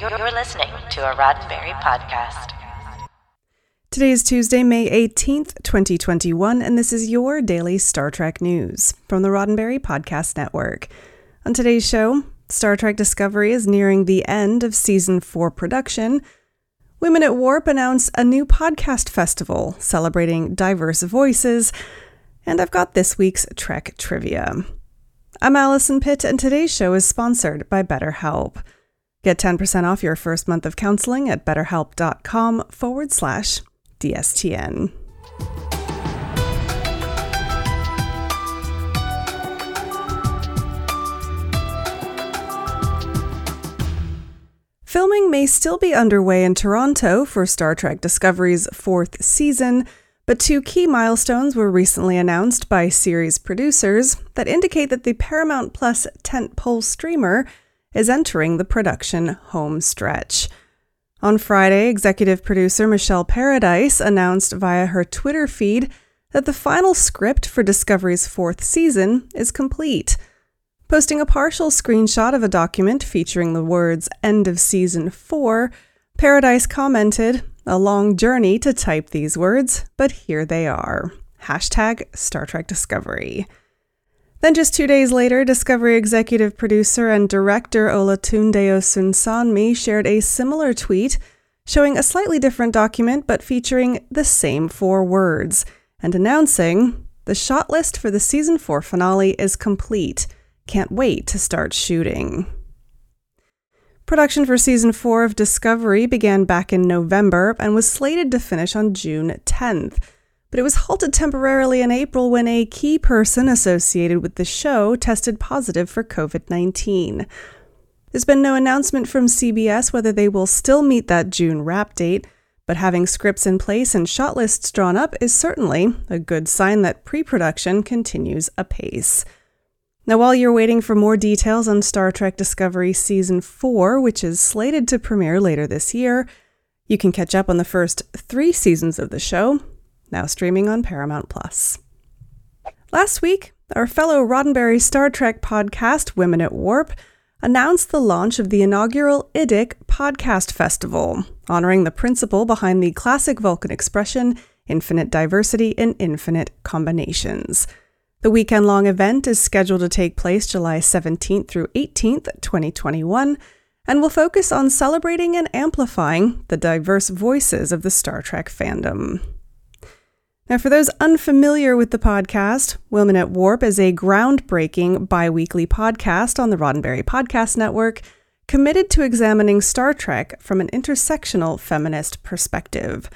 You're listening to a Roddenberry podcast. Today is Tuesday, May 18th, 2021, and this is your daily Star Trek news from the Roddenberry Podcast Network. On today's show, Star Trek Discovery is nearing the end of season 4 production. Women at Warp announce a new podcast festival celebrating diverse voices, and I've got this week's Trek trivia. I'm Allison Pitt, and today's show is sponsored by BetterHelp. Get 10% off your first month of counseling at betterhelp.com forward slash DSTN. Filming may still be underway in Toronto for Star Trek Discovery's fourth season, but two key milestones were recently announced by series producers that indicate that the Paramount Plus tentpole streamer is entering the production home stretch. On Friday, executive producer Michelle Paradise announced via her Twitter feed that the final script for Discovery's fourth season is complete. Posting a partial screenshot of a document featuring the words End of Season 4, Paradise commented, A long journey to type these words, but here they are. Hashtag Star Trek Discovery. Then, just two days later, Discovery executive producer and director Olatunde Osunsanmi shared a similar tweet showing a slightly different document but featuring the same four words and announcing the shot list for the season 4 finale is complete. Can't wait to start shooting. Production for season 4 of Discovery began back in November and was slated to finish on June 10th but it was halted temporarily in April when a key person associated with the show tested positive for COVID 19. There's been no announcement from CBS whether they will still meet that June wrap date, but having scripts in place and shot lists drawn up is certainly a good sign that pre production continues apace. Now, while you're waiting for more details on Star Trek Discovery Season 4, which is slated to premiere later this year, you can catch up on the first three seasons of the show now streaming on Paramount Plus. Last week, our fellow Roddenberry Star Trek podcast, Women at Warp, announced the launch of the inaugural IDIC Podcast Festival, honoring the principle behind the classic Vulcan expression infinite diversity in infinite combinations. The weekend long event is scheduled to take place July 17th through 18th, 2021, and will focus on celebrating and amplifying the diverse voices of the Star Trek fandom. Now, for those unfamiliar with the podcast, Women at Warp is a groundbreaking bi weekly podcast on the Roddenberry Podcast Network committed to examining Star Trek from an intersectional feminist perspective.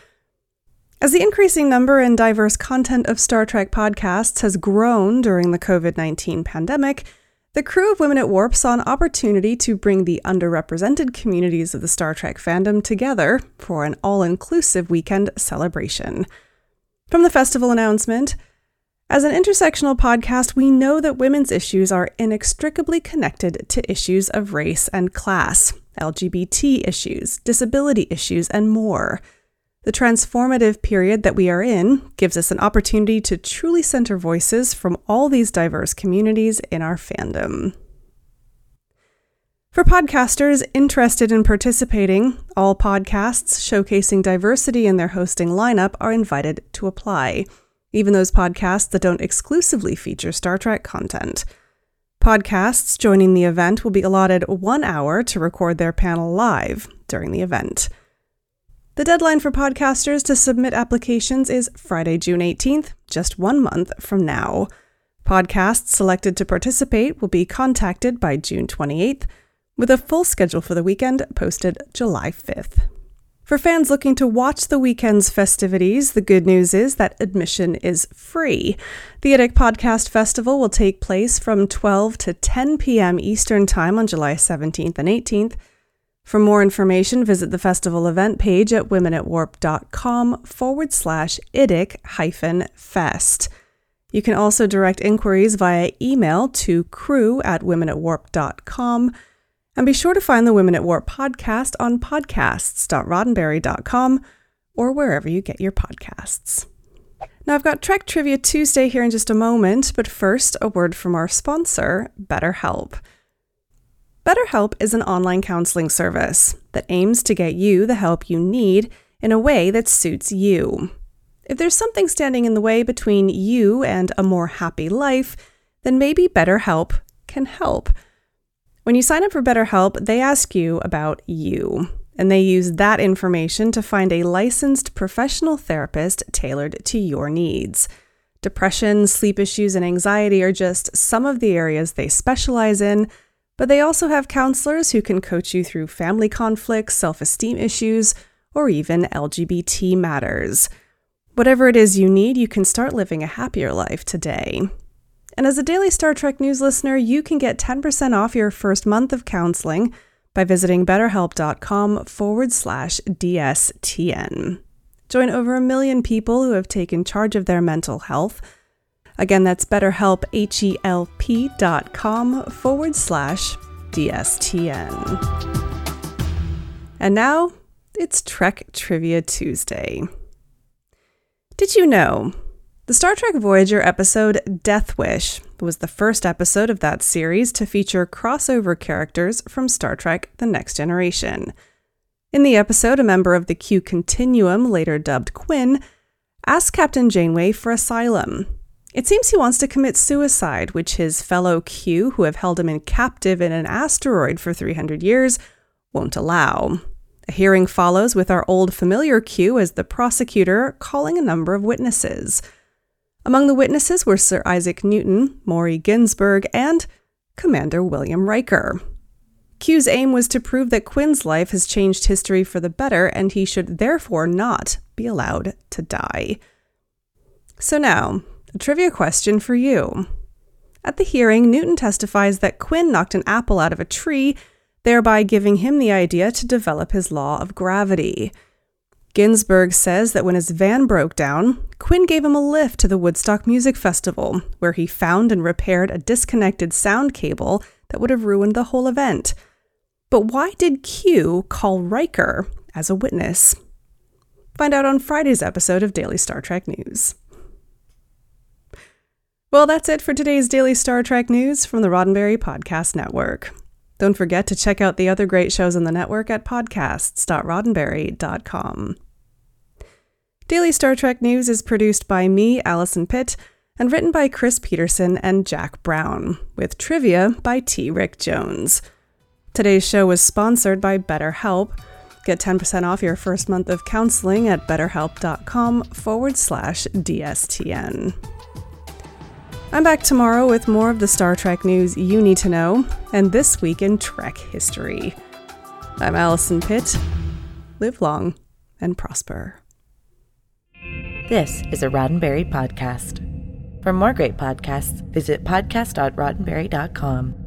As the increasing number and diverse content of Star Trek podcasts has grown during the COVID 19 pandemic, the crew of Women at Warp saw an opportunity to bring the underrepresented communities of the Star Trek fandom together for an all inclusive weekend celebration. From the festival announcement, as an intersectional podcast, we know that women's issues are inextricably connected to issues of race and class, LGBT issues, disability issues, and more. The transformative period that we are in gives us an opportunity to truly center voices from all these diverse communities in our fandom. For podcasters interested in participating, all podcasts showcasing diversity in their hosting lineup are invited to apply, even those podcasts that don't exclusively feature Star Trek content. Podcasts joining the event will be allotted one hour to record their panel live during the event. The deadline for podcasters to submit applications is Friday, June 18th, just one month from now. Podcasts selected to participate will be contacted by June 28th with a full schedule for the weekend posted July 5th. For fans looking to watch the weekend's festivities, the good news is that admission is free. The IDIC Podcast Festival will take place from 12 to 10 p.m. Eastern Time on July 17th and 18th. For more information, visit the festival event page at womenatwarp.com forward slash IDIC hyphen fest. You can also direct inquiries via email to crew at womenatwarp.com and be sure to find the Women at Warp podcast on podcasts.roddenberry.com or wherever you get your podcasts. Now, I've got Trek Trivia Tuesday here in just a moment, but first, a word from our sponsor, BetterHelp. BetterHelp is an online counseling service that aims to get you the help you need in a way that suits you. If there's something standing in the way between you and a more happy life, then maybe BetterHelp can help. When you sign up for BetterHelp, they ask you about you, and they use that information to find a licensed professional therapist tailored to your needs. Depression, sleep issues, and anxiety are just some of the areas they specialize in, but they also have counselors who can coach you through family conflicts, self esteem issues, or even LGBT matters. Whatever it is you need, you can start living a happier life today. And as a daily Star Trek news listener, you can get 10% off your first month of counseling by visiting betterhelp.com forward slash DSTN. Join over a million people who have taken charge of their mental health Again, that's betterhelp, H-E-L-P dot com forward slash DSTN. And now it's Trek Trivia Tuesday. Did you know the Star Trek Voyager episode Death Wish was the first episode of that series to feature crossover characters from Star Trek The Next Generation. In the episode, a member of the Q Continuum, later dubbed Quinn, asks Captain Janeway for asylum it seems he wants to commit suicide, which his fellow Q, who have held him in captive in an asteroid for 300 years, won't allow. A hearing follows with our old familiar Q as the prosecutor calling a number of witnesses. Among the witnesses were Sir Isaac Newton, Maury Ginsberg, and Commander William Riker. Q's aim was to prove that Quinn's life has changed history for the better and he should therefore not be allowed to die. So now, a trivia question for you. At the hearing, Newton testifies that Quinn knocked an apple out of a tree, thereby giving him the idea to develop his law of gravity. Ginsberg says that when his van broke down, Quinn gave him a lift to the Woodstock Music Festival, where he found and repaired a disconnected sound cable that would have ruined the whole event. But why did Q call Riker as a witness? Find out on Friday's episode of Daily Star Trek News. Well, that's it for today's daily Star Trek news from the Roddenberry Podcast Network. Don't forget to check out the other great shows on the network at podcasts.roddenberry.com. Daily Star Trek News is produced by me, Allison Pitt, and written by Chris Peterson and Jack Brown, with trivia by T. Rick Jones. Today's show was sponsored by BetterHelp. Get 10% off your first month of counseling at betterhelp.com forward slash DSTN. I'm back tomorrow with more of the Star Trek news you need to know, and this week in Trek history. I'm Allison Pitt. Live long and prosper. This is a Roddenberry podcast. For more great podcasts, visit podcast.roddenberry.com.